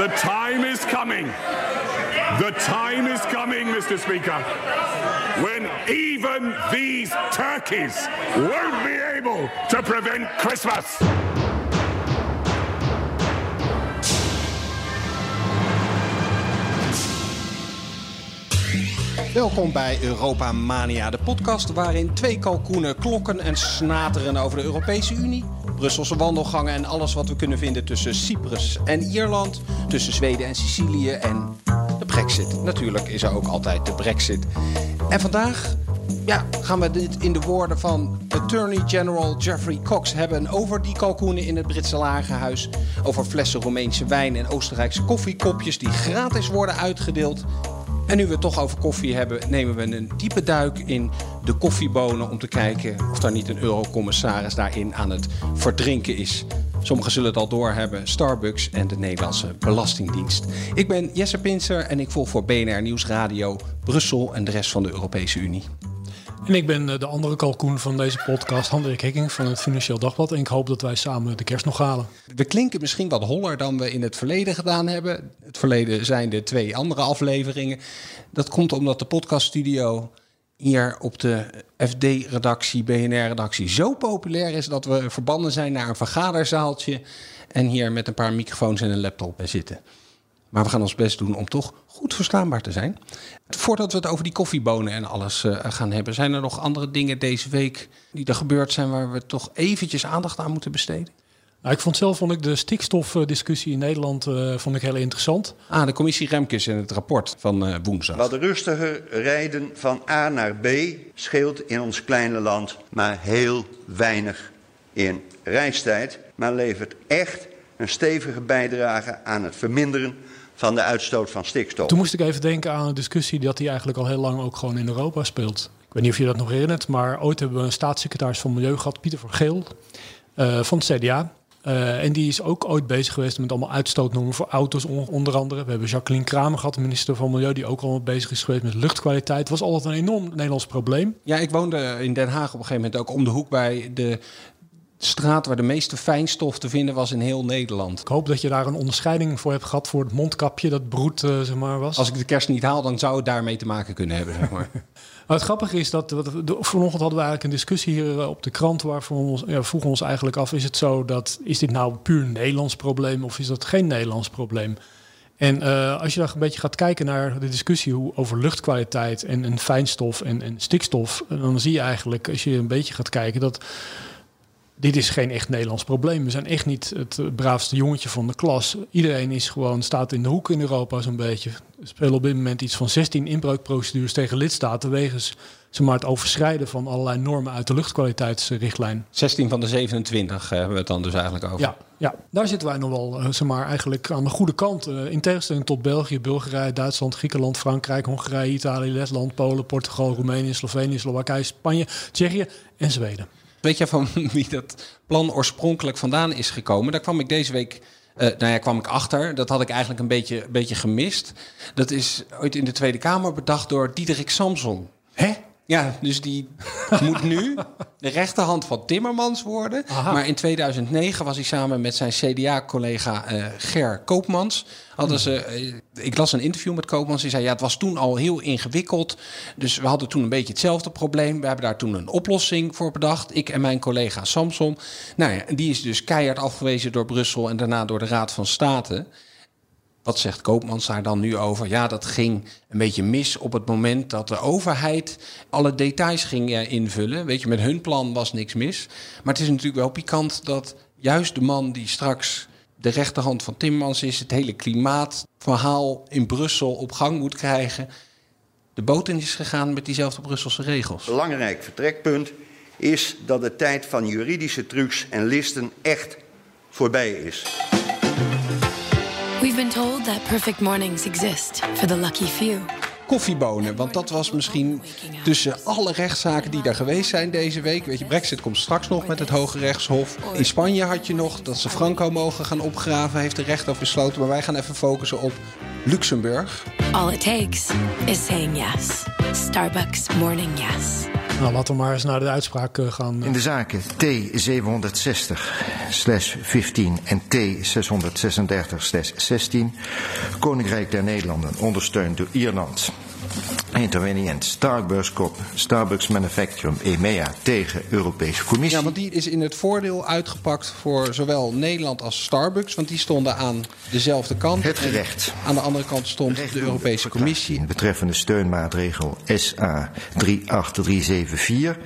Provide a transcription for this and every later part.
The time is coming. The time is coming, Mr. Speaker, when even these turkeys won't be able to prevent Christmas. Welkom bij Europa Mania, de podcast waarin twee kalkoenen klokken en snateren over de Europese Unie, Brusselse wandelgangen en alles wat we kunnen vinden tussen Cyprus en Ierland, tussen Zweden en Sicilië en de Brexit. Natuurlijk is er ook altijd de Brexit. En vandaag ja, gaan we dit in de woorden van Attorney General Jeffrey Cox hebben over die kalkoenen in het Britse lagerhuis, over flessen Roemeense wijn en Oostenrijkse koffiekopjes die gratis worden uitgedeeld en nu we het toch over koffie hebben, nemen we een diepe duik in de koffiebonen om te kijken of daar niet een eurocommissaris daarin aan het verdrinken is. Sommigen zullen het al doorhebben, Starbucks en de Nederlandse Belastingdienst. Ik ben Jesse Pinser en ik volg voor BNR Nieuwsradio Brussel en de rest van de Europese Unie. En ik ben eh, de andere kalkoen van deze podcast, Hendrik Hekking van het Financieel Dagblad. En ik hoop dat wij samen de kerst nog halen. We klinken misschien wat holler dan we in het verleden gedaan hebben. Het verleden zijn de twee andere afleveringen. Dat komt omdat de podcaststudio hier op de FD-redactie, BNR-redactie zo populair is dat we verbannen zijn naar een vergaderzaaltje en hier met een paar microfoons en een laptop zitten. Maar we gaan ons best doen om toch goed verstaanbaar te zijn. Voordat we het over die koffiebonen en alles uh, gaan hebben, zijn er nog andere dingen deze week die er gebeurd zijn waar we toch eventjes aandacht aan moeten besteden? Nou, ik vond zelf vond ik de stikstofdiscussie in Nederland uh, vond ik heel interessant. Ah, de commissie Remkes in het rapport van uh, woensdag. Wat rustiger rijden van A naar B scheelt in ons kleine land maar heel weinig in reistijd, maar levert echt een stevige bijdrage aan het verminderen van de uitstoot van stikstof. Toen moest ik even denken aan een discussie dat die eigenlijk al heel lang ook gewoon in Europa speelt. Ik weet niet of je dat nog herinnert, maar ooit hebben we een staatssecretaris van Milieu gehad, Pieter van Geel, uh, van het CDA. Uh, en die is ook ooit bezig geweest met allemaal uitstootnormen voor auto's, onder andere. We hebben Jacqueline Kramer gehad, minister van Milieu, die ook al bezig is geweest met luchtkwaliteit. Het was altijd een enorm Nederlands probleem. Ja, ik woonde in Den Haag op een gegeven moment ook om de hoek bij de straat waar de meeste fijnstof te vinden was in heel Nederland. Ik hoop dat je daar een onderscheiding voor hebt gehad voor het mondkapje dat broed uh, zeg maar, was. Als ik de kerst niet haal, dan zou het daarmee te maken kunnen hebben. Zeg maar. maar het grappige is dat vanochtend hadden we eigenlijk een discussie hier eh, op de krant waarvan we ons, ja, vroegen ons eigenlijk af: is het zo dat is dit nou puur een Nederlands probleem of is dat geen Nederlands probleem? En uh, als je dan een beetje gaat kijken naar de discussie hoe, over luchtkwaliteit en, en fijnstof en, en stikstof, dan zie je eigenlijk, als je een beetje gaat kijken, dat dit is geen echt Nederlands probleem. We zijn echt niet het braafste jongetje van de klas. Iedereen is gewoon, staat in de hoek in Europa zo'n beetje. Er spelen op dit moment iets van 16 inbreukprocedures tegen lidstaten... wegens zeg maar, het overschrijden van allerlei normen uit de luchtkwaliteitsrichtlijn. 16 van de 27 hebben we het dan dus eigenlijk over. Ja, ja daar zitten wij nog wel zeg maar, eigenlijk aan de goede kant. in tegenstelling tot België, Bulgarije, Duitsland, Griekenland, Frankrijk... Hongarije, Italië, Letland, Polen, Portugal, Roemenië, Slovenië, Slowakije, Spanje, Tsjechië en Zweden. Weet je van wie dat plan oorspronkelijk vandaan is gekomen? Daar kwam ik deze week. Uh, nou ja, kwam ik achter. Dat had ik eigenlijk een beetje, beetje gemist. Dat is ooit in de Tweede Kamer bedacht door Diederik Samson. Hè? Ja, dus die moet nu de rechterhand van Timmermans worden. Aha. Maar in 2009 was hij samen met zijn CDA-collega uh, Ger Koopmans. Hadden ze, uh, ik las een interview met Koopmans. Die zei: Ja, het was toen al heel ingewikkeld. Dus we hadden toen een beetje hetzelfde probleem. We hebben daar toen een oplossing voor bedacht. Ik en mijn collega Samson. Nou ja, die is dus keihard afgewezen door Brussel en daarna door de Raad van State. Wat zegt Koopmans daar dan nu over? Ja, dat ging een beetje mis op het moment dat de overheid alle details ging uh, invullen. Weet je, met hun plan was niks mis. Maar het is natuurlijk wel pikant dat juist de man die straks de rechterhand van Timmermans is, het hele klimaatverhaal in Brussel op gang moet krijgen, de boot is gegaan met diezelfde Brusselse regels. Belangrijk vertrekpunt is dat de tijd van juridische trucs en listen echt voorbij is. We've been told that perfect mornings exist for the lucky few. Koffiebonen, want dat was misschien tussen alle rechtszaken die er geweest zijn deze week. Weet je, Brexit komt straks nog met het Hoge Rechtshof. In Spanje had je nog dat ze Franco mogen gaan opgraven, heeft de rechter besloten. Maar wij gaan even focussen op Luxemburg. All it takes is saying yes. Starbucks morning yes. Nou, laten we maar eens naar de uitspraak eh, gaan. In de zaken T760-15 en T636-16, Koninkrijk der Nederlanden, ondersteund door Ierland. Intervenient Starbucks Corp, Starbucks Manufacturing EMEA tegen Europese Commissie. Ja, want die is in het voordeel uitgepakt voor zowel Nederland als Starbucks. Want die stonden aan dezelfde kant. Het gerecht. En aan de andere kant stond de Europese Commissie. Betreffende steunmaatregel SA 38374,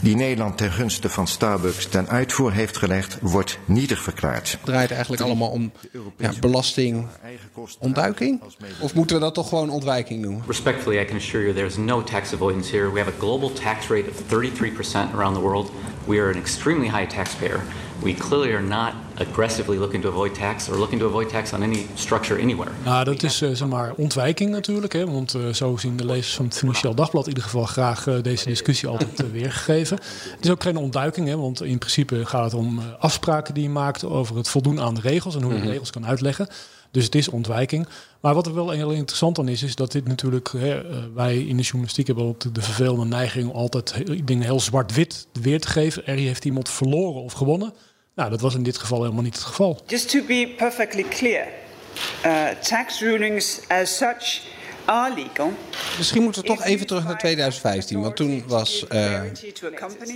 die Nederland ten gunste van Starbucks ten uitvoer heeft gelegd, wordt nietig verklaard. Het draait eigenlijk allemaal om ja, belastingontduiking? Of moeten we dat toch gewoon ontwijking noemen? Respectfully, I can assure you there's no tax avoidance here. We have a global tax rate of 33% around the world. We are an extremely high taxpayer. We clearly are not aggressively looking to avoid tax or looking to avoid tax on any structure anywhere. Nou, dat is uh, zeg maar ontwijking natuurlijk. Hè, want uh, zo zien de lezers van het Financieel Dagblad in ieder geval graag uh, deze discussie altijd weergegeven. Het is ook geen ontduiking, hè, want in principe gaat het om afspraken die je maakt over het voldoen aan de regels en hoe je de regels kan uitleggen. Dus het is ontwijking. Maar wat er wel heel interessant aan is, is dat dit natuurlijk, hè, wij in de journalistiek hebben de vervelende neiging om altijd dingen heel zwart-wit weer te geven. Er heeft iemand verloren of gewonnen. Nou, dat was in dit geval helemaal niet het geval. Just to be perfectly clear, uh, tax rulings as such legal. Misschien moeten we toch even terug naar 2015, want toen was uh,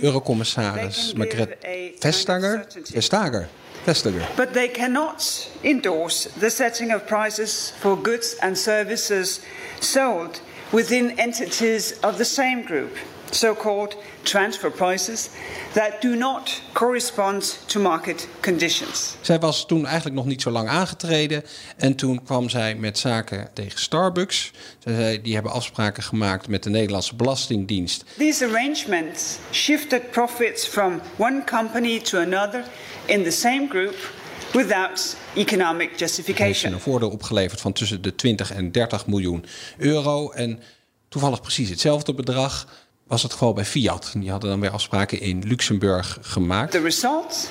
Eurocommissaris Margret Vestager, Vestager Vestager. But they cannot endorse the setting of prices for goods and services sold within entities of the same group, so-called transfer prices that do not correspond to market conditions. Zij was toen eigenlijk nog niet zo lang aangetreden en toen kwam zij met zaken tegen Starbucks. Zij zei, die hebben afspraken gemaakt met de Nederlandse Belastingdienst. These arrangements shifted profits from one company to another in the same group without economic Heeft justification. een voordeel opgeleverd van tussen de 20 en 30 miljoen euro. En toevallig precies hetzelfde bedrag was het geval bij Fiat. Die hadden dan weer afspraken in Luxemburg gemaakt. The result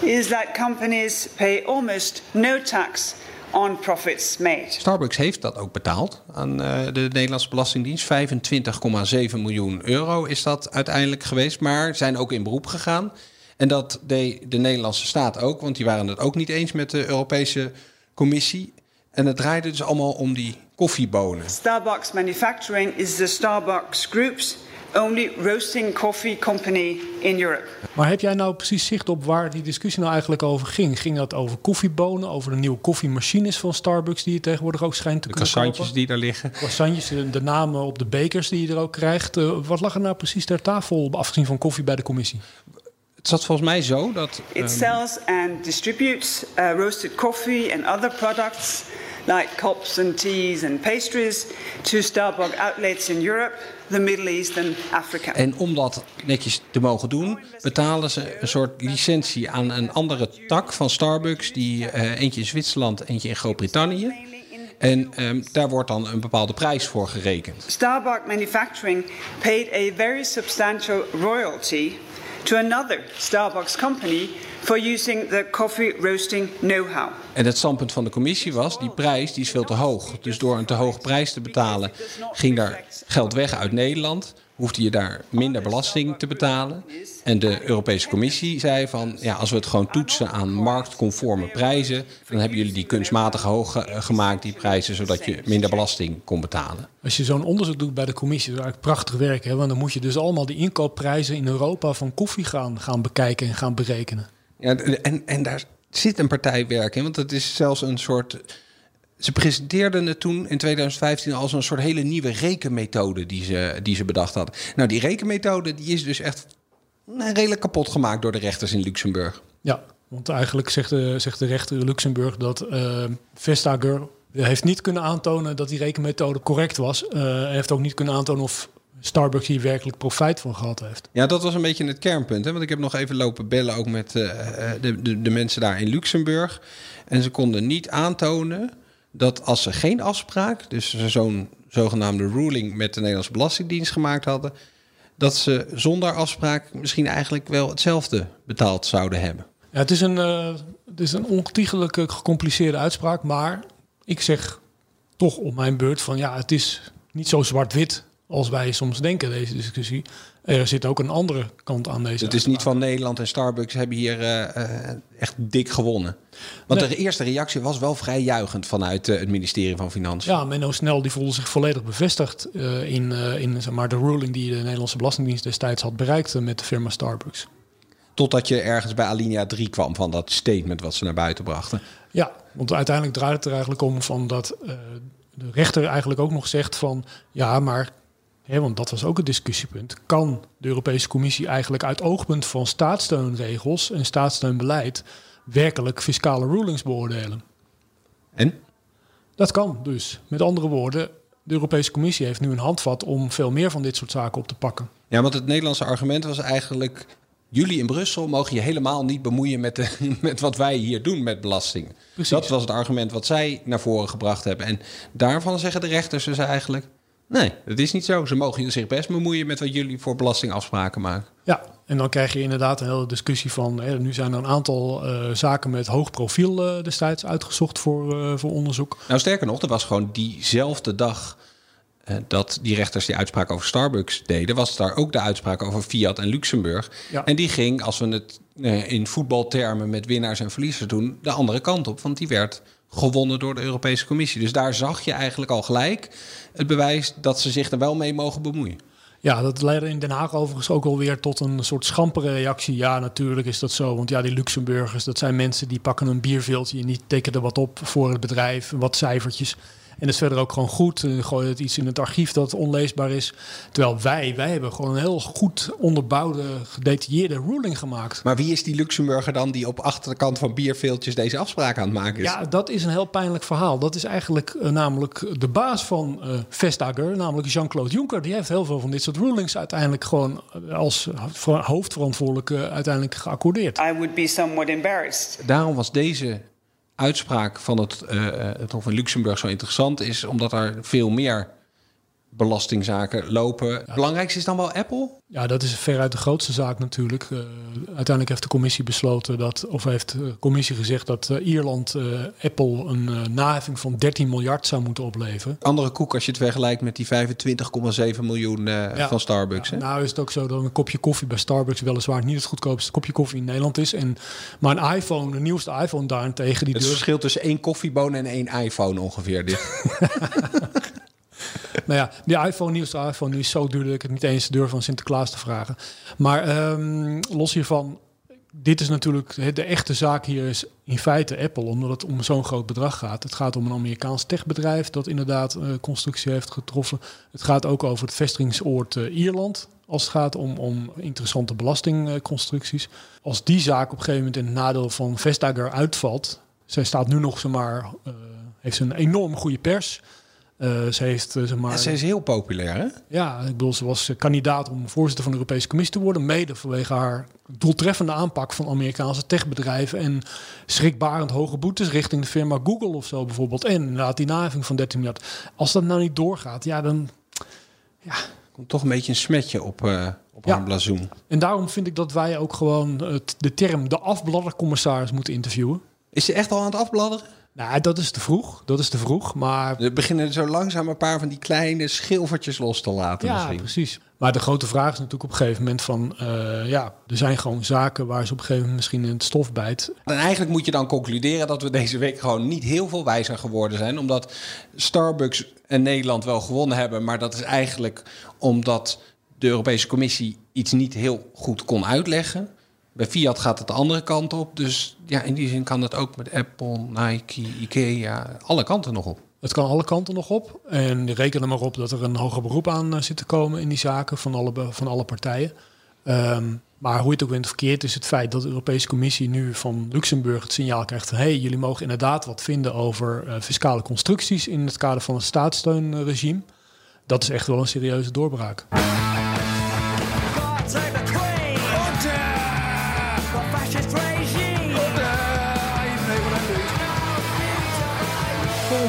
is that companies pay almost no tax on profits made. Starbucks heeft dat ook betaald aan eh, de Nederlandse Belastingdienst. 25,7 miljoen euro is dat uiteindelijk geweest. Maar zijn ook in beroep gegaan. En dat deed de Nederlandse staat ook, want die waren het ook niet eens met de Europese Commissie. En het draaide dus allemaal om die koffiebonen. Starbucks Manufacturing is the Starbucks Group's only roasting coffee company in Europe. Maar heb jij nou precies zicht op waar die discussie nou eigenlijk over ging? Ging dat over koffiebonen, over de nieuwe koffiemachines van Starbucks die je tegenwoordig ook schijnt te De kunnen cassantjes kopen? die daar liggen. Croissantjes, de, de namen op de bekers die je er ook krijgt. Eh, wat lag er nou precies ter tafel, afgezien van koffie bij de commissie? Het zat volgens mij zo dat. It ehm, sells and distributes uh, roasted coffee and other products like cups and teas and pastries to Starbucks outlets in Europe, the Middle East and Africa. En om dat netjes te mogen doen, betalen ze een soort licentie aan een andere tak van Starbucks. Die eh, eentje in Zwitserland, eentje in Groot-Brittannië. En ehm, daar wordt dan een bepaalde prijs voor gerekend. Starbucks Manufacturing paid a very substantial royalty to another Starbucks company for using the coffee roasting know-how. En het standpunt van de commissie was, die prijs die is veel te hoog. Dus door een te hoge prijs te betalen, ging daar geld weg uit Nederland. Hoefde je daar minder belasting te betalen. En de Europese Commissie zei van, ja, als we het gewoon toetsen aan marktconforme prijzen, dan hebben jullie die kunstmatig hoog eh, gemaakt, die prijzen, zodat je minder belasting kon betalen. Als je zo'n onderzoek doet bij de commissie, dat is eigenlijk prachtig werk. Hè? Want dan moet je dus allemaal die inkoopprijzen in Europa van koffie gaan, gaan bekijken en gaan berekenen. Ja, en, en daar zit een partij werk in, want het is zelfs een soort. Ze presenteerden het toen in 2015 als een soort hele nieuwe rekenmethode die ze, die ze bedacht hadden. Nou, die rekenmethode die is dus echt nou, redelijk kapot gemaakt door de rechters in Luxemburg. Ja, want eigenlijk zegt de, zegt de rechter in Luxemburg dat eh Vestager heeft niet kunnen aantonen dat die rekenmethode correct was. Eh, Hij heeft ook niet kunnen aantonen of Starbucks hier werkelijk profijt van gehad heeft. Ja, dat was een beetje het kernpunt. Hè? Want ik heb nog even lopen bellen ook met eh, eh, de, de, de mensen daar in Luxemburg. En ze konden niet aantonen dat als ze geen afspraak, dus zo'n zogenaamde ruling met de Nederlandse Belastingdienst gemaakt hadden, dat ze zonder afspraak misschien eigenlijk wel hetzelfde betaald zouden hebben. Ja, het is een, eh, het is een gecompliceerde uitspraak, maar ik zeg toch op mijn beurt van ja, het is niet zo zwart-wit als wij soms denken, deze discussie. Er zit ook een andere kant aan deze. Het is niet van Nederland en Starbucks hebben hier uh, echt dik gewonnen. Want de eerste reactie was wel vrij juichend vanuit uh, het ministerie van Financiën. Ja, Menno Snel die voelde zich volledig bevestigd in, in zeg maar, de ruling die de Nederlandse Belastingdienst destijds had bereikt met de firma Starbucks. Totdat je ergens bij Alinea 3 kwam van dat statement wat ze naar buiten brachten. Ja, want uiteindelijk draait het er eigenlijk om van dat de rechter eigenlijk ook nog zegt van ja, maar want dat was ook een discussiepunt. Kan de Europese Commissie eigenlijk uit oogpunt van staatssteunregels en staatssteunbeleid werkelijk fiscale rulings beoordelen? En? Dat kan dus. Met andere woorden, de Europese Commissie heeft nu een handvat om veel meer van dit soort zaken op te pakken. Ja, want het Nederlandse argument was eigenlijk. Jullie in Brussel mogen je helemaal niet bemoeien met, de, met wat wij hier doen met belastingen. Dat was het argument wat zij naar voren gebracht hebben. En daarvan zeggen de rechters dus eigenlijk... Nee, dat is niet zo. Ze mogen zich best bemoeien met wat jullie voor belastingafspraken maken. Ja, en dan krijg je inderdaad een hele discussie van... Hè, nu zijn er een aantal uh, zaken met hoog profiel uh, destijds uitgezocht voor, uh, voor onderzoek. Nou, sterker nog, er was gewoon diezelfde dag... dat die rechters die uitspraak over Starbucks deden... was daar ook de uitspraak over Fiat en Luxemburg. Ja. En die ging, als we het in voetbaltermen met winnaars en verliezers doen... de andere kant op, want die werd gewonnen door de Europese Commissie. Dus daar zag je eigenlijk al gelijk het bewijs dat ze zich er wel mee mogen bemoeien. Ja, dat leidde in Den Haag overigens ook alweer tot een soort schampere reactie. Ja, natuurlijk is dat zo. Want ja, die Luxemburgers, dat zijn mensen die pakken een bierveeltje en die tekenen wat op voor het bedrijf, wat cijfertjes. En dat is verder ook gewoon goed. Uh, gooi het iets in het archief dat onleesbaar is. Terwijl wij, wij hebben gewoon een heel goed onderbouwde, gedetailleerde ruling gemaakt. Maar wie is die Luxemburger dan die op achterkant van bierveeltjes deze afspraak aan het maken is? Ja, dat is een heel pijnlijk verhaal. Dat is eigenlijk uh, namelijk de baas van uh, Vestager, namelijk Jean-Claude Juncker. Die heeft heel veel van dit soort rulings uiteindelijk gewoon als hoofdverantwoordelijke uiteindelijk geaccordeerd. I would be somewhat embarrassed. Daarom was deze uitspraak van het, uh, het Hof in Luxemburg zo interessant is, omdat er veel meer belastingzaken lopen. Het belangrijkste is dan wel Apple? Ja, dat is veruit de grootste zaak natuurlijk. Uh, uiteindelijk heeft de commissie besloten dat, of heeft de commissie gezegd dat uh, Ierland uh, Apple een naheffing van 13 miljard zou moeten opleveren. Andere koek als je het vergelijkt met die 25,7 miljoen ja. van Starbucks. Ja, nou is het ook zo dat een kopje koffie bij Starbucks weliswaar niet het goedkoopste kopje koffie in Nederland is. En, maar een iPhone, de nieuwste iPhone daarentegen... Die het durft... verschil tussen één koffieboon en één iPhone ongeveer. Dit. nou ja, die iPhone, nieuwste iPhone, nu is zo duur dat ik het niet eens durf van Sinterklaas te vragen. Maar um, los hiervan, dit is natuurlijk de echte zaak hier is in feite Apple, omdat het om zo'n groot bedrag gaat. Het gaat om een Amerikaans techbedrijf dat inderdaad uh, constructie heeft getroffen. Het gaat ook over het vestigingsoord uh, Ierland. Als het gaat om, om interessante belastingconstructies. Als die zaak op een gegeven moment in het nadeel van Vestager uitvalt. Zij staat nu nog zomaar, uh, heeft een enorm goede pers. Uh, ze, heeft, zeg maar, en ze is heel populair, hè? Ja, ik bedoel, ze was kandidaat om voorzitter van de Europese Commissie te worden. Mede vanwege haar doeltreffende aanpak van Amerikaanse techbedrijven. En schrikbarend hoge boetes richting de firma Google of zo bijvoorbeeld. En inderdaad die naheffing van 13 miljard. Als dat nou niet doorgaat, ja, dan... Ja. Komt toch een beetje een smetje op, uh, op ja. haar blazoen. En daarom vind ik dat wij ook gewoon het, de term de afbladdercommissaris moeten interviewen. Is ze echt al aan het afbladderen? Nou, dat is te vroeg. Dat is te vroeg. Maar we beginnen zo langzaam een paar van die kleine schilfertjes los te laten. Ja, misschien. precies. Maar de grote vraag is natuurlijk op een gegeven moment van... Uh, ja, er zijn gewoon zaken waar ze op een gegeven moment misschien in het stof bijt. En eigenlijk moet je dan concluderen dat we deze week gewoon niet heel veel wijzer geworden zijn. Omdat Starbucks en Nederland wel gewonnen hebben. Maar dat is eigenlijk omdat de Europese Commissie iets niet heel goed kon uitleggen. Bij Fiat gaat het de andere kant op. Dus ja, in die zin kan het ook met Apple, Nike, Ikea, alle kanten nog op. Het kan alle kanten nog op. En reken er maar op dat er een hoger beroep aan uh, zit te komen in die zaken van alle, van alle partijen. Um, maar hoe je het ook bent verkeerd is het feit dat de Europese Commissie nu van Luxemburg het signaal krijgt van hé, hey, jullie mogen inderdaad wat vinden over uh, fiscale constructies in het kader van het staatssteunregime. Dat is echt wel een serieuze doorbraak.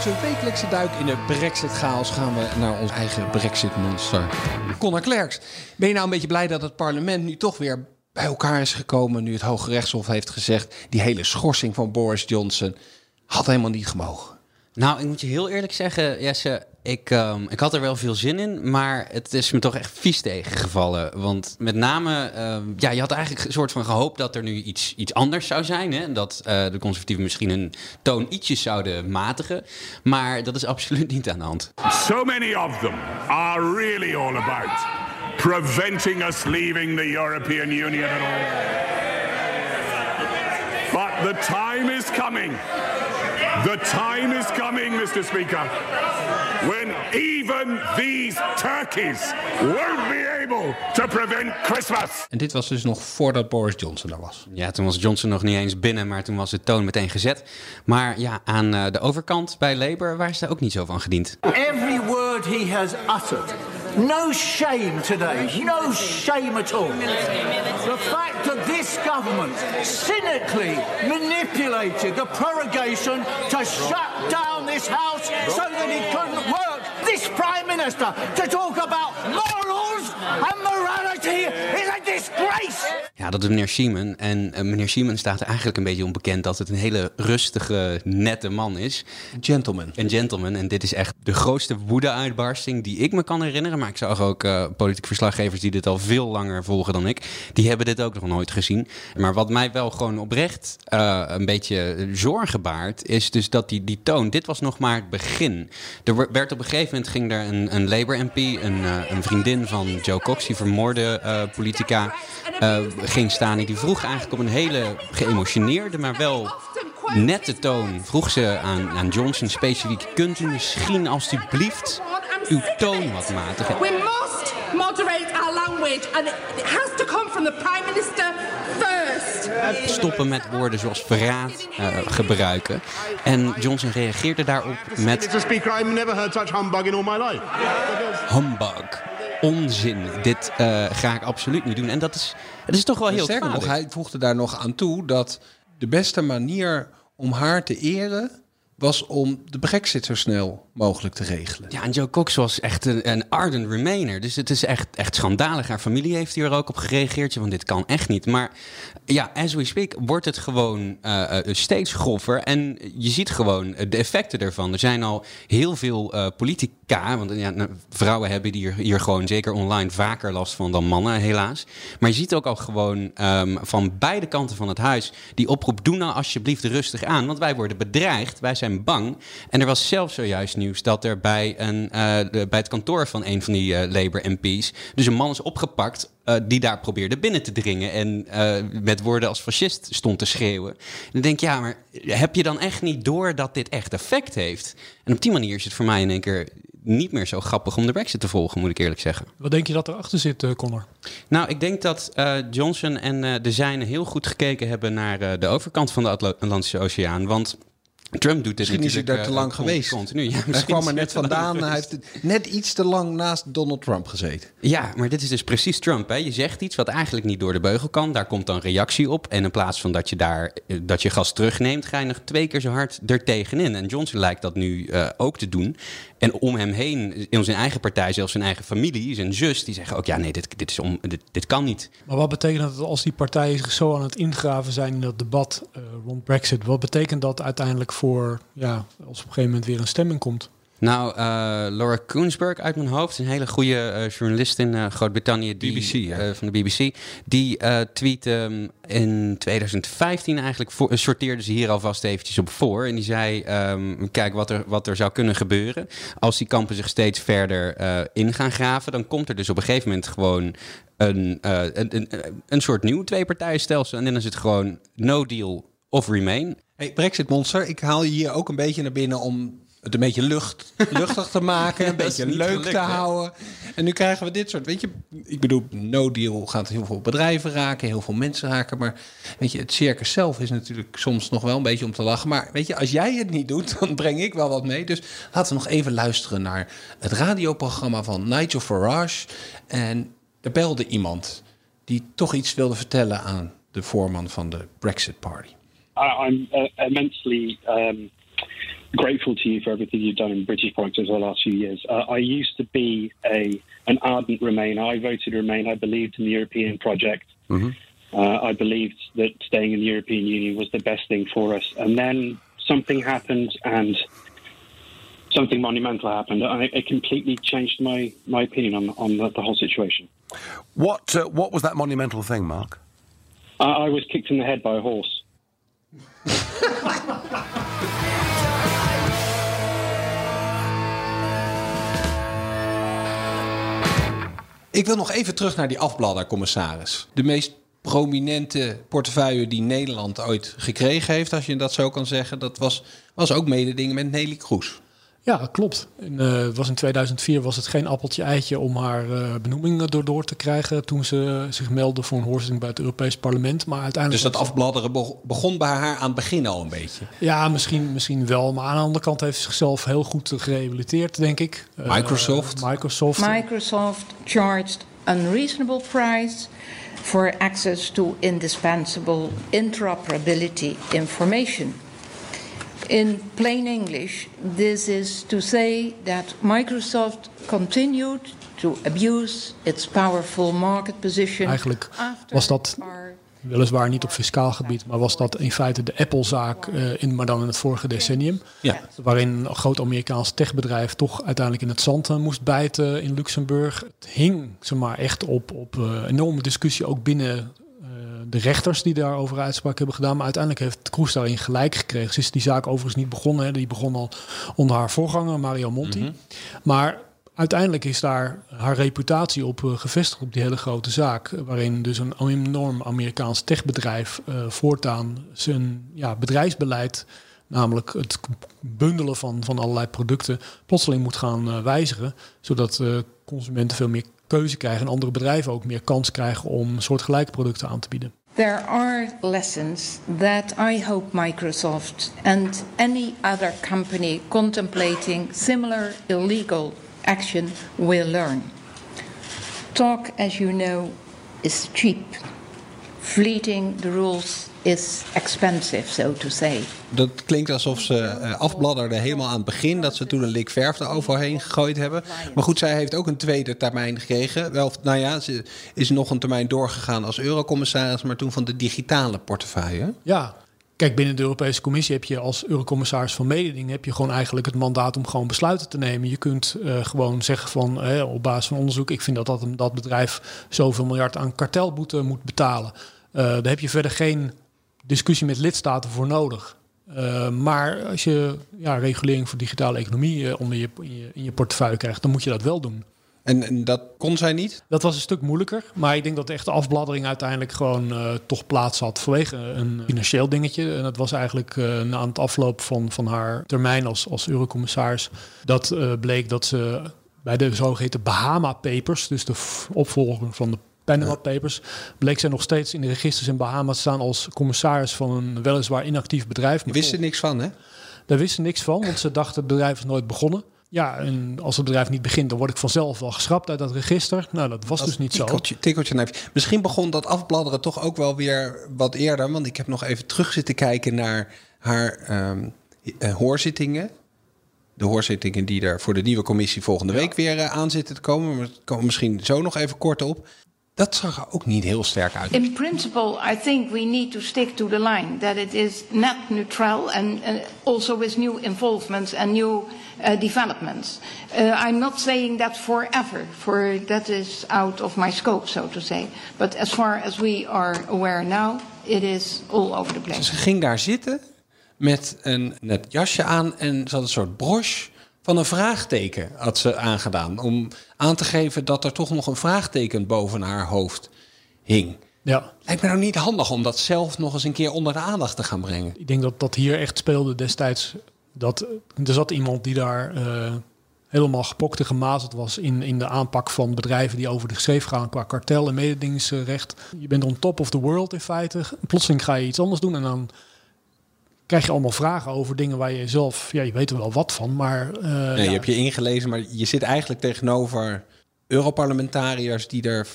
Onze wekelijkse duik in de Brexit-chaos gaan we naar ons eigen Brexit-monster. Connor Klerks, ben je nou een beetje blij dat het parlement nu toch weer bij elkaar is gekomen... nu het Hoge Rechtshof heeft gezegd... die hele schorsing van Boris Johnson had helemaal niet gemogen? Nou, ik moet je heel eerlijk zeggen, Jesse, ik, ehm, ik had er wel veel zin in, maar het is me toch echt vies tegengevallen. Want met name, ehm, ja, je had eigenlijk een soort van gehoopt dat er nu iets, iets anders zou zijn. Hè? Dat eh, de conservatieven misschien een toon ietsjes zouden matigen. Maar dat is absoluut niet aan de hand. So many of them are really all about preventing us leaving the European Union at all. But the time is coming. The time is coming, Mr. Speaker, when even these turkeys won't be able to prevent Christmas. En dit was dus nog voordat Boris Johnson er was. Ja, toen was Johnson nog niet eens binnen, maar toen was de toon meteen gezet. Maar ja, aan eh, de overkant bij Labour waren ze ook niet zo van gediend. Every word he has uttered. No shame today. No shame at all. The fact that this government cynically manipulated the prorogation to shut down this House so that it couldn't work. This Prime Minister to talk about morals and morality is a disgrace. Ja, dat is meneer Schiemen. En eh, meneer Schiemen staat er eigenlijk een beetje onbekend dat het een hele rustige, nette man is. Gentleman. Een gentleman. En dit is echt de grootste woede-uitbarsting die ik me kan herinneren. Maar ik zag ook uh, politieke verslaggevers die dit al veel langer volgen dan ik. Die hebben dit ook nog nooit gezien. Maar wat mij wel gewoon oprecht uh, een beetje zorgen baart, is dus dat die, die toon, dit was nog maar het begin. Er werd op een gegeven moment ging er een, een Labour-MP, een, uh, een vriendin van Joe Cox, die vermoorde politica, ging staan. En die vroeg eigenlijk op een hele geëmotioneerde, maar wel nette toon, vroeg ze aan, aan Johnson specifiek, kunt u misschien alstublieft uw toon wat matigen? We must moderate our language and it has to come from the prime minister first. Stoppen met woorden zoals verraad uh, gebruiken. En Johnson reageerde daarop met... Mr. Speaker, I've never heard such humbug Onzin. Dit uh, ga ik absoluut niet doen. En dat is, het is toch wel heel Sterker nog, hij voegde daar nog aan toe dat de beste manier om haar te eren was om de brexit zo snel mogelijk te regelen. Ja, en Joe Cox was echt een, ardent remainer. Dus het is echt, echt schandalig. Haar familie heeft hier ook op gereageerd. Want dit kan echt niet. Maar ja, as we speak wordt het gewoon uh, steeds groffer. En je ziet gewoon de effecten ervan. Er zijn al heel veel uh, politica. Want ja, nou, vrouwen hebben hier, hier gewoon zeker online vaker last van dan mannen, helaas. Maar je ziet ook al gewoon um, van beide kanten van het huis die oproep: doe nou alsjeblieft rustig aan. Want wij worden bedreigd. Wij zijn bang. En er was zelfs zojuist nieuws dat er bij, een, uh, de, bij het kantoor van een van die uh, Labour MP's dus een man is opgepakt uh, die daar probeerde binnen te dringen en met woorden als fascist stond te schreeuwen. En dan denk ik, ja, maar heb je dan echt niet door dat dit echt effect heeft? En op die manier is het voor mij in één keer niet meer zo grappig om de Brexit te volgen, moet ik eerlijk zeggen. Wat denk je dat erachter zit, Connor? Nou, ik denk dat uh, Johnson en uh, de zijnen heel goed gekeken hebben naar de overkant van de Atlantische Oceaan. Want Trump doet dit misschien is hij daar te lang geweest. Continu. Ja, hij kwam er net vandaan. Hij heeft net iets te lang naast Donald Trump gezeten. Ja, maar dit is dus precies Trump. Hè. Je zegt iets wat eigenlijk niet door de beugel kan. Daar komt dan reactie op. En in plaats van dat je daar dat je gas terugneemt, ga je nog twee keer zo hard er tegenin. En Johnson lijkt dat nu uh, ook te doen. En om hem heen, in zijn eigen partij, zelfs zijn eigen familie, zijn zus, die zeggen ook: ja, nee, dit, dit, is om, dit, dit kan niet. Maar wat betekent dat als die partijen zich zo aan het ingraven zijn in dat debat uh, rond Brexit? Wat betekent dat uiteindelijk voor, ja, als op een gegeven moment weer een stemming komt? Nou, uh, Laura Koensberg uit mijn hoofd, een hele goede uh, journalist in uh, Groot-Brittannië, BBC, ja. van de BBC, die tweette um, in 2015 eigenlijk, voor, sorteerde ze hier alvast eventjes op voor. En die zei, um, kijk wat er, wat er zou kunnen gebeuren. Als die kampen zich steeds verder in gaan graven, dan komt er dus op een gegeven moment gewoon een, een, een, een soort nieuw twee-partijenstelsel. En dan is het gewoon no deal of remain. Hey, Brexit monster, ik haal je hier ook een beetje naar binnen om het een beetje lucht, luchtig te maken, een beetje leuk gelukt, te houden. En nu krijgen we dit soort, weet je, ik bedoel, no deal gaat heel veel bedrijven raken, heel veel mensen raken. Maar weet je, het circus zelf is natuurlijk soms nog wel een beetje om te lachen. Maar weet je, als jij het niet doet, dan breng ik wel wat mee. Dus laten we nog even luisteren naar het radioprogramma van Nigel Farage. En er belde iemand die toch iets wilde vertellen aan de voorman van de Brexit Party. I'm uh, immensely um, grateful to you for everything you've done in British politics over the last few years. Uh, I used to be a an ardent Remainer. I voted Remain. I believed in the European project. Mm-hmm. Uh, I believed that staying in the European Union was the best thing for us. And then something happened, and something monumental happened, and it, it completely changed my, my opinion on, on the, the whole situation. What uh, what was that monumental thing, Mark? I, I was kicked in the head by a horse. Ik wil nog even terug naar die afbladdercommissaris. De meest prominente portefeuille die Nederland ooit gekregen heeft, als je dat zo kan zeggen. Dat was, was ook mededingen met Nelly Kroes. Ja, klopt. In, uh, was in 2004 was het geen appeltje eitje om haar uh, benoeming door, door te krijgen toen ze zich meldde voor een hoorzitting bij het Europees Parlement. Maar uiteindelijk dus dat afbladderen begon bij haar aan het begin al een beetje? Ja, misschien, misschien wel. Maar aan de andere kant heeft ze zichzelf heel goed gerehabiliteerd, denk ik. Microsoft? Uh, Microsoft. Microsoft charged unreasonable price for access to indispensable interoperability information. In plain English, this is to say that Microsoft continued to abuse its powerful market position. Eigenlijk was dat weliswaar niet op fiscaal gebied, maar was dat in feite de Apple-zaak, uh, in, maar dan in het vorige decennium. Ja. Waarin een groot Amerikaans techbedrijf toch uiteindelijk in het zand uh, moest bijten in Luxemburg. Het hing zeg maar, echt op, op uh, enorme discussie ook binnen de rechters die daarover uitspraak hebben gedaan. Maar uiteindelijk heeft Kroes daarin gelijk gekregen. Ze is die zaak overigens niet begonnen. Hè. Die begon al onder haar voorganger, Mario Monti. Mhm. Maar uiteindelijk is daar haar reputatie op uh, gevestigd op die hele grote zaak. Waarin dus een enorm Amerikaans techbedrijf uh, voortaan zijn ja, bedrijfsbeleid, namelijk het bundelen van, van allerlei producten, plotseling moet gaan uh, wijzigen. Zodat consumenten veel meer keuze krijgen en andere bedrijven ook meer kans krijgen om soortgelijke producten aan te bieden. There are lessons that I hope Microsoft and any other company contemplating similar illegal action will learn. Talk, as you know, is cheap. Fleeting the rules is expensive, so to say. Dat klinkt alsof ze uh, afbladderde helemaal aan het begin. Dat ze toen een lik verf eroverheen gegooid hebben. Maar goed, zij heeft ook een tweede termijn gekregen. Wel, nou ja, ze is nog een termijn doorgegaan als eurocommissaris. Maar toen van de digitale portefeuille. Ja, Kijk, binnen de Europese Commissie heb je als eurocommissaris van mededing heb je gewoon eigenlijk het mandaat om gewoon besluiten te nemen. Je kunt uh, gewoon zeggen van eh, op basis van onderzoek, ik vind dat dat, bedrijf zoveel miljard aan kartelboete moet betalen. Uh, daar heb je verder geen discussie met lidstaten voor nodig. Uh, maar als je ja, regulering voor digitale economie onder je, in, je, in je portefeuille krijgt, dan moet je dat wel doen. En, en, dat kon zij niet? Dat was een stuk moeilijker. Maar ik denk dat de echte afbladdering uiteindelijk gewoon uh, toch plaats had vanwege een financieel dingetje. En dat was eigenlijk uh, na het afloop van, van haar termijn als, als eurocommissaris. Dat uh, bleek dat ze bij de zogeheten Bahama Papers, dus de opvolger van de Panama Papers, bleek zij nog steeds in de registers in Bahama te staan als commissaris van een weliswaar inactief bedrijf. Daar wisten niks van, hè? Daar wisten niks van, want ze dachten het bedrijf is nooit begonnen. Ja, en als het bedrijf niet begint, dan word ik vanzelf wel geschrapt uit dat register. Nou, dat was dat dus niet tikkeltje, zo. Tikkeltje neef. Misschien begon dat afbladderen toch ook wel weer wat eerder. Want ik heb nog even terug zitten kijken naar haar um, uh, hoorzittingen. De hoorzittingen die er voor de nieuwe commissie volgende ja. week weer uh, aan zitten te komen. Maar daar komen we misschien zo nog even kort op. Dat zag er ook niet heel sterk uit. In principle, I think we need to stick to the line that it is net neutral and also with new involvements and new uh, developments. Uh, I'm not saying that forever, for that is out of my scope, so to say. But as far as we are aware now, it is all over the place. Ze ging daar zitten met een net jasje aan en ze had een soort broche van een vraagteken had ze aangedaan. Om aan te geven dat er toch nog een vraagteken boven haar hoofd hing. Ja. Lijkt me nou niet handig om dat zelf nog eens een keer onder de aandacht te gaan brengen. Ik denk dat dat hier echt speelde destijds. Dat, er zat iemand die daar uh, helemaal gepokt en gemazeld was in, in de aanpak van bedrijven die over de schreef gaan qua kartel en mededingingsrecht. Je bent on top of the world in feite. Plotseling ga je iets anders doen en dan krijg je allemaal vragen over dingen waar je zelf, ja, je weet er wel wat van, maar... Uh, nee, ja. Je hebt je ingelezen, maar je zit eigenlijk tegenover Europarlementariërs die er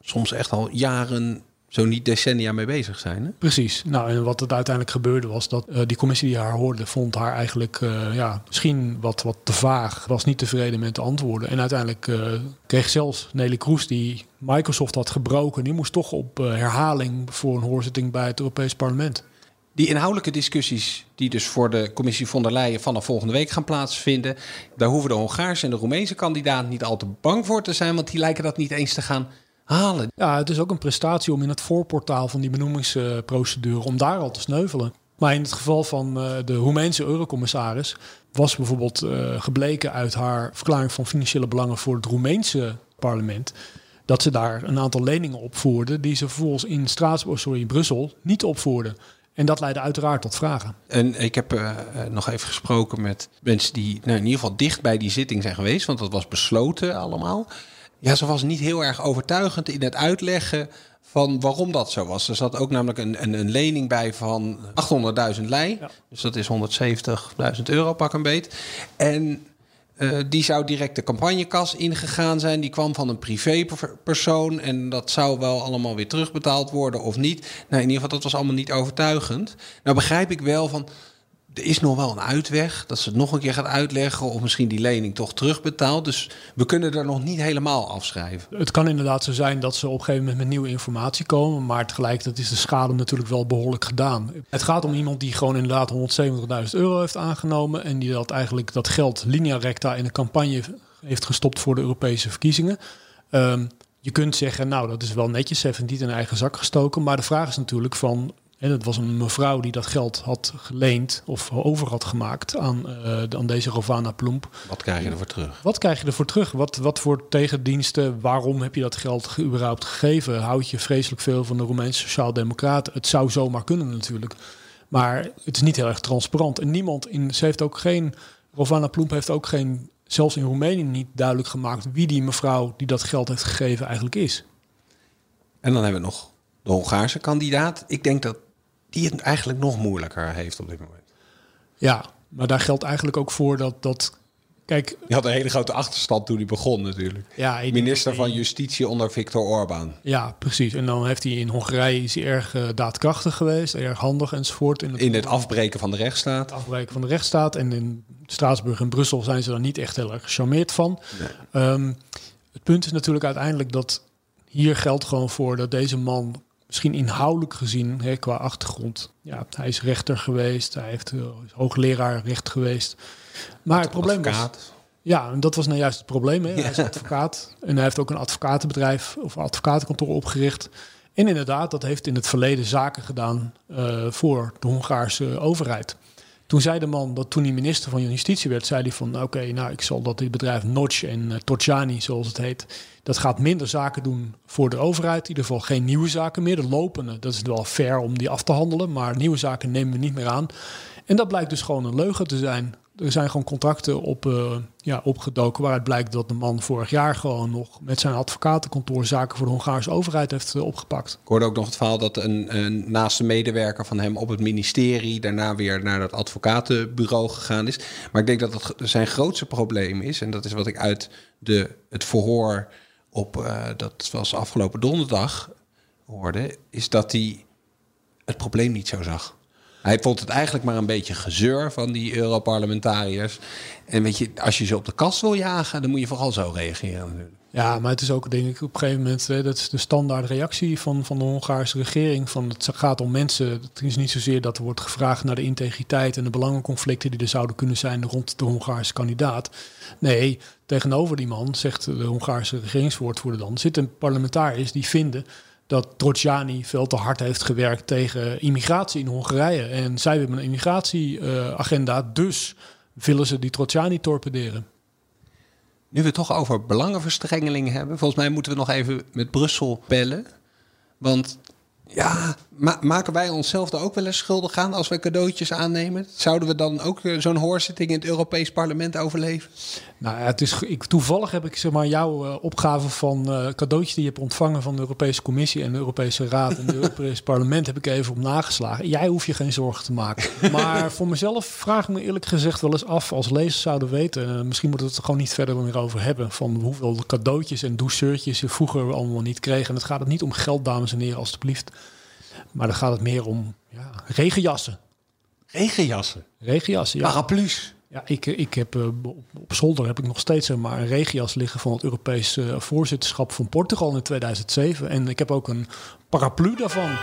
soms echt al jaren, zo niet decennia mee bezig zijn. Hè? Precies. Nou, en wat het uiteindelijk gebeurde was dat uh, die commissie die haar hoorde, vond haar eigenlijk uh, ja, misschien wat, wat te vaag, was niet tevreden met de antwoorden. En uiteindelijk kreeg zelfs Nelly Kroes, die Microsoft had gebroken, die moest toch op herhaling voor een hoorzitting bij het Europees Parlement. Die inhoudelijke discussies die dus voor de commissie von der Leyen vanaf volgende week gaan plaatsvinden, daar hoeven de Hongaarse en de Roemeense kandidaat niet al te bang voor te zijn, want die lijken dat niet eens te gaan halen. Ja, het is ook een prestatie om in het voorportaal van die benoemingsprocedure, om daar al te sneuvelen. Maar in het geval van uh, de Roemeense eurocommissaris was bijvoorbeeld uh, gebleken uit haar verklaring van financiële belangen voor het Roemeense parlement dat ze daar een aantal leningen opvoerden die ze vervolgens in Straatsburg, sorry, in Brussel niet opvoerden. En dat leidde uiteraard tot vragen. En ik heb uh, nog even gesproken met mensen die nou, in ieder geval dicht bij die zitting zijn geweest, want dat was besloten allemaal. Ja, ze was niet heel erg overtuigend in het uitleggen van waarom dat zo was. Er zat ook namelijk een, een, een lening bij van 800.000 lei. Dus dat is 170.000 euro pak een beet. En uh, die zou direct de campagnekas ingegaan zijn. Die kwam van een privépersoon. En dat zou wel allemaal weer terugbetaald worden of niet. Nou, in ieder geval, dat was allemaal niet overtuigend. Nou begrijp ik wel van er is nog wel een uitweg. Dat ze het nog een keer gaat uitleggen. Of misschien die lening toch terugbetaalt. Dus we kunnen er nog niet helemaal afschrijven. Het kan inderdaad zo zijn dat ze op een gegeven moment met nieuwe informatie komen. Maar tegelijkertijd is de schade natuurlijk wel behoorlijk gedaan. Het gaat om iemand die gewoon inderdaad 170.000 euro heeft aangenomen. En die dat eigenlijk dat geld linea recta in een campagne heeft gestopt voor de Europese verkiezingen. Um, je kunt zeggen, nou dat is wel netjes, heeft niet in eigen zak gestoken. Maar de vraag is natuurlijk van, en het was een mevrouw die dat geld had geleend of over had gemaakt aan, uh, aan deze Rovana Plump. Wat krijg je ervoor terug? Wat krijg je ervoor terug? Wat, wat voor tegendiensten? Waarom heb je dat geld überhaupt gegeven? Houd je vreselijk veel van de Roemeense Sociaaldemocraten? Het zou zomaar kunnen natuurlijk. Maar het is niet heel erg transparant. En niemand in. Ze heeft ook geen. Rovana Plump heeft ook geen. Zelfs in Roemenië niet duidelijk gemaakt wie die mevrouw die dat geld heeft gegeven eigenlijk is. En dan hebben we nog de Hongaarse kandidaat. Ik denk dat die het eigenlijk nog moeilijker heeft op dit moment. Ja, maar daar geldt eigenlijk ook voor dat. dat kijk, je had een hele grote achterstand toen hij begon, natuurlijk. Ja, Minister van Justitie onder Viktor Orbán. Ja, precies. En dan heeft hij in Hongarije is hij erg uh, daadkrachtig geweest, erg handig enzovoort. In het, in het afbreken van de rechtsstaat. Het afbreken van de rechtsstaat. En in Straatsburg en Brussel zijn ze daar niet echt heel erg gecharmeerd van. Nee. Um, het punt is natuurlijk uiteindelijk dat hier geldt gewoon voor dat deze man misschien inhoudelijk gezien, hè, qua achtergrond. Ja, hij is rechter geweest, hij heeft uh, hoogleraar recht geweest. Maar het probleem advocaat. was... Ja, en dat was nou juist het probleem. Hè. Hij is advocaat en hij heeft ook een advocatenbedrijf of advocatenkantoor opgericht. En inderdaad, dat heeft in het verleden zaken gedaan uh, voor de Hongaarse overheid. Toen zei de man, dat toen hij minister van Justitie werd, zei hij van oké, nou ik zal dat dit bedrijf Notch en uh, zoals het heet, dat gaat minder zaken doen voor de overheid. In ieder geval geen nieuwe zaken meer. De lopende, dat is wel fair om die af te handelen, maar nieuwe zaken nemen we niet meer aan. En dat blijkt dus gewoon een leugen te zijn. Er zijn gewoon contracten op, uh, ja, opgedoken waaruit blijkt dat de man vorig jaar gewoon nog met zijn advocatenkantoor zaken voor de Hongaarse overheid heeft uh, opgepakt. Ik hoorde ook nog het verhaal dat een, een naaste medewerker van hem op het ministerie daarna weer naar dat advocatenbureau gegaan is. Maar ik denk dat dat zijn grootste probleem is, en dat is wat ik uit de, het verhoor op, uh, dat was afgelopen donderdag hoorde, is dat hij het probleem niet zo zag. Hij vond het eigenlijk maar een beetje gezeur van die Europarlementariërs. En weet je, als je ze op de kast wil jagen, dan moet je vooral zo reageren. Ja, maar het is ook denk ik op een gegeven moment, hè, dat is de standaard reactie van, van de Hongaarse regering. Van het gaat om mensen. Het is niet zozeer dat er wordt gevraagd naar de integriteit en de belangenconflicten die er zouden kunnen zijn rond de Hongaarse kandidaat. Nee, tegenover die man, zegt de Hongaarse regeringswoordvoerder dan, zitten parlementariërs die vinden dat Trojani veel te hard heeft gewerkt tegen immigratie in Hongarije. En zij hebben een immigratieagenda, dus willen ze die Trojani torpederen. Nu we het toch over belangenverstrengeling hebben, volgens mij moeten we nog even met Brussel bellen. Want ja, ma maken wij onszelf er ook wel eens schuldig aan als we cadeautjes aannemen? Zouden we dan ook uh, zo'n hoorzitting in het Europees Parlement overleven? Nou ja, het is, ik, toevallig heb ik zeg maar, jouw uh, opgave van uh, cadeautjes die je hebt ontvangen van de Europese Commissie en de Europese Raad en het Europese Parlement heb ik even op nageslagen. Jij hoef je geen zorgen te maken. Maar voor mezelf vraag ik me eerlijk gezegd wel eens af, als lezers zouden weten, misschien moeten we het er gewoon niet verder meer over hebben, van hoeveel cadeautjes en douceurtjes je vroeger allemaal niet kregen. En het gaat het niet om geld, dames en heren, alstublieft. Maar dan gaat het meer om ja, regenjassen. Regenjassen? Regenjassen, ja. Paraplu's? Ja, ik, ik heb eh, op, zolder heb ik nog steeds maar een regenjas liggen van het Europese eh, voorzitterschap van Portugal in 2007. En ik heb ook een paraplu daarvan.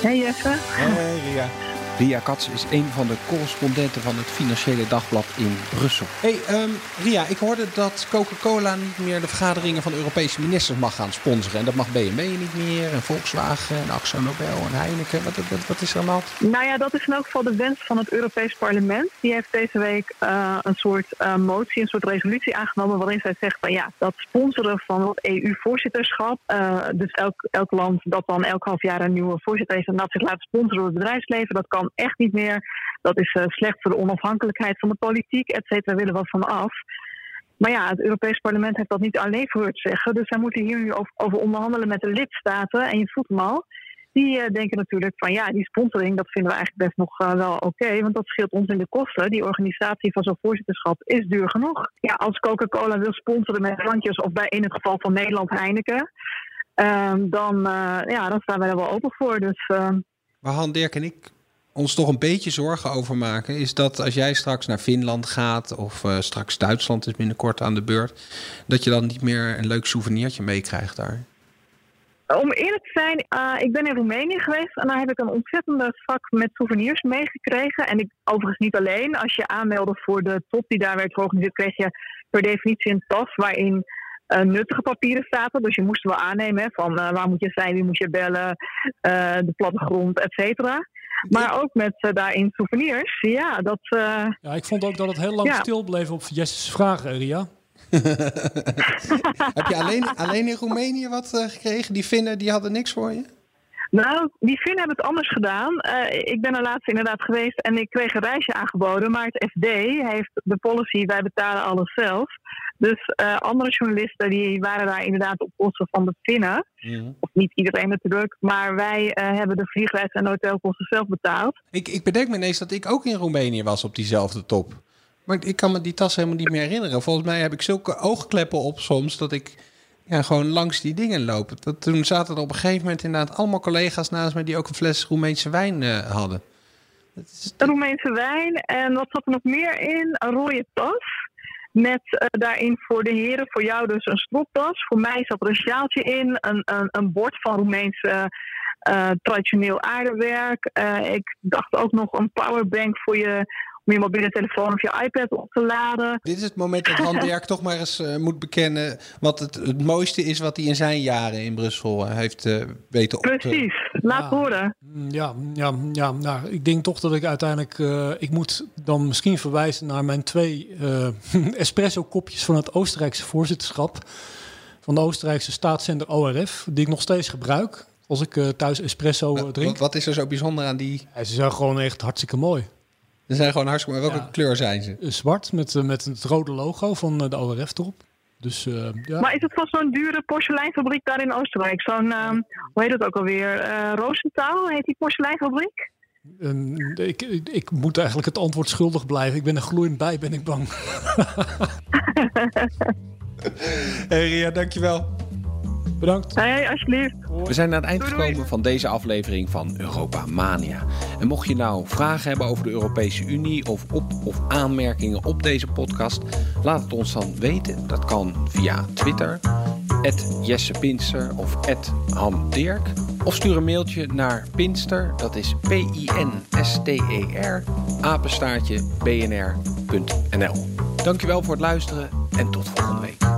Hey Jeffe. Hey Ria. Ria Katz is een van de correspondenten van het Financiële Dagblad in Brussel. Hey um, Ria, ik hoorde dat Coca-Cola niet meer de vergaderingen van Europese ministers mag gaan sponsoren. En dat mag BMW niet meer, en Volkswagen, en Axo Nobel en Heineken. Wat, wat, wat is er allemaal? Nou ja, dat is in elk geval de wens van het Europees Parlement. Die heeft deze week uh, een soort uh, motie, een soort resolutie aangenomen waarin zij zegt van ja, dat sponsoren van het EU-voorzitterschap, uh, dus elk, elk land dat dan elk half jaar een nieuwe voorzitter heeft en dat zich laat sponsoren door het bedrijfsleven, dat kan echt niet meer. Dat is uh, slecht voor de onafhankelijkheid van de politiek, et cetera, willen we van af. Maar ja, het Europees Parlement heeft dat niet alleen voor het zeggen. Dus zij moeten hier nu over, onderhandelen met de lidstaten. En je voelt hem al. Die uh, denken natuurlijk van ja, die sponsoring, dat vinden we eigenlijk best nog uh, wel oké. Want dat scheelt ons in de kosten. Die organisatie van zo'n voorzitterschap is duur genoeg. Ja, als Coca-Cola wil sponsoren met drankjes, of bij in het geval van Nederland Heineken. Um, dan, ja, dan staan wij er wel open voor. Dus, maar Han, Dirk en ik ons toch een beetje zorgen over maken, is dat als jij straks naar Finland gaat of uh, straks Duitsland is binnenkort aan de beurt, dat je dan niet meer een leuk souvenirtje meekrijgt daar. Om eerlijk te zijn, uh, ik ben in Roemenië geweest en daar heb ik een ontzettende zak met souvenirs meegekregen. En ik, overigens niet alleen. Als je aanmeldde voor de top die daar werd georganiseerd, kreeg je per definitie een tas waarin nuttige papieren zaten. Dus je moest wel aannemen hè, van uh, waar moet je zijn, wie moet je bellen, de plattegrond, et cetera. Maar ook met uh, daarin souvenirs. Ja, dat. Uh, ja, ik vond ook dat het heel lang ja. stil bleef op Jesse's vragen, Ria. Heb je alleen, alleen in Roemenië wat uh, gekregen? Die Finnen die hadden niks voor je? Nou, die Finnen hebben het anders gedaan. ik ben er laatst inderdaad geweest en ik kreeg een reisje aangeboden. Maar het FD heeft de policy, wij betalen alles zelf. Dus uh, andere journalisten die waren daar inderdaad op kosten van de Finnen. Mm. Of niet iedereen natuurlijk, maar wij uh, hebben de vliegreis en hotelkosten zelf betaald. Ik, ik bedenk me ineens dat ik ook in Roemenië was op diezelfde top. Maar ik kan me die tas helemaal niet meer herinneren. Volgens mij heb ik zulke oogkleppen op soms dat ik ja, gewoon langs die dingen loop. Dat, toen zaten er op een gegeven moment inderdaad allemaal collega's naast mij die ook een fles Roemeense wijn uh, hadden. Is... Roemeense wijn en wat zat er nog meer in? Een rode tas. Met uh, daarin voor de heren, voor jou dus een stropdas. Voor mij zat er een sjaaltje in, een, een, een bord van Roemeens uh, uh, traditioneel aardewerk. ik dacht ook nog een powerbank voor je, om je mobiele telefoon of je iPad op te laden. Dit is het moment dat Han Dirk toch maar eens uh, moet bekennen wat het, het mooiste is wat hij in zijn jaren in Brussel uh, heeft uh, weten op Precies, laat ja. horen. Ja, ja, ja nou, ik denk toch dat ik uiteindelijk, ik moet dan misschien verwijzen naar mijn twee espresso kopjes van het Oostenrijkse voorzitterschap. Van de Oostenrijkse staatszender ORF, die ik nog steeds gebruik. Als ik thuis espresso drink. Wat, wat is er zo bijzonder aan die? Ja, ze zijn gewoon echt hartstikke mooi. Ze zijn gewoon hartstikke mooi. Welke ja. kleur zijn ze? Zwart met, uh, met het rode logo van uh, de ORF erop. Dus, uh, ja. Maar is het van zo'n dure porseleinfabriek daar in Oostenrijk? Zo'n, hoe heet het ook alweer? Roosentaal heet die porseleinfabriek? Um, ik, ik, ik, moet eigenlijk het antwoord schuldig blijven. Ik ben er gloeiend bij, ben ik bang. hey Ria, dankjewel. Bedankt. Hey, alsjeblieft. We zijn aan het eind gekomen van deze aflevering van Europa Mania. En mocht je nou vragen hebben over de Europese Unie of op of aanmerkingen op deze podcast, laat het ons dan weten. Dat kan via Twitter, Jesse Pinster of Han Dirk. Of stuur een mailtje naar Pinster, dat is P-I-N-S-T-E-R, apenstaartje bnr.nl. Dankjewel voor het luisteren en tot volgende week.